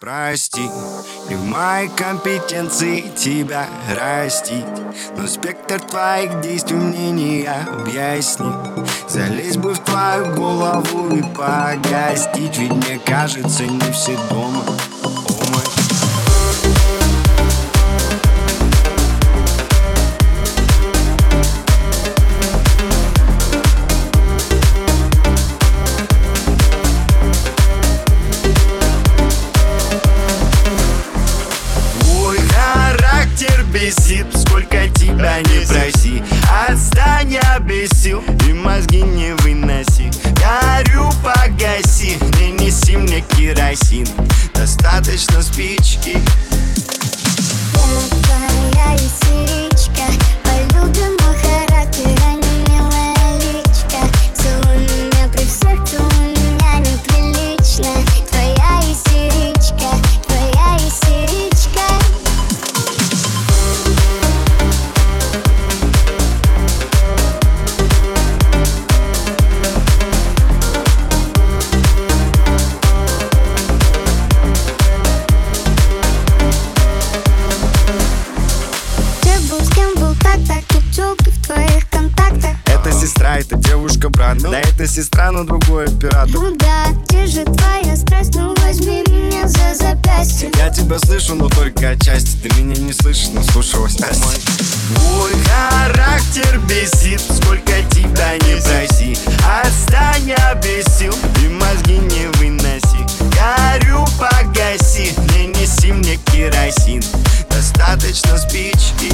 Прости, не в моей компетенции тебя растить Но спектр твоих действий мне не объяснит. Залезть бы в твою голову и погостить Ведь мне кажется, не все дома бесит Сколько тебя не проси. Отстань, я без сил И мозги не выноси. Горю, погаси Не неси мне керосин. Достаточно спички подружка, брат. Ну? Да это сестра, но другой оператор. Ну да, где же твоя страсть, ну возьми меня за запястье. Я тебя слышу, но только отчасти. Ты меня не слышишь, но слушалась. Мой характер бесит, сколько тебя не проси. Остань обесил, и мозги не выноси. Горю, погаси, не неси мне керосин. Достаточно спички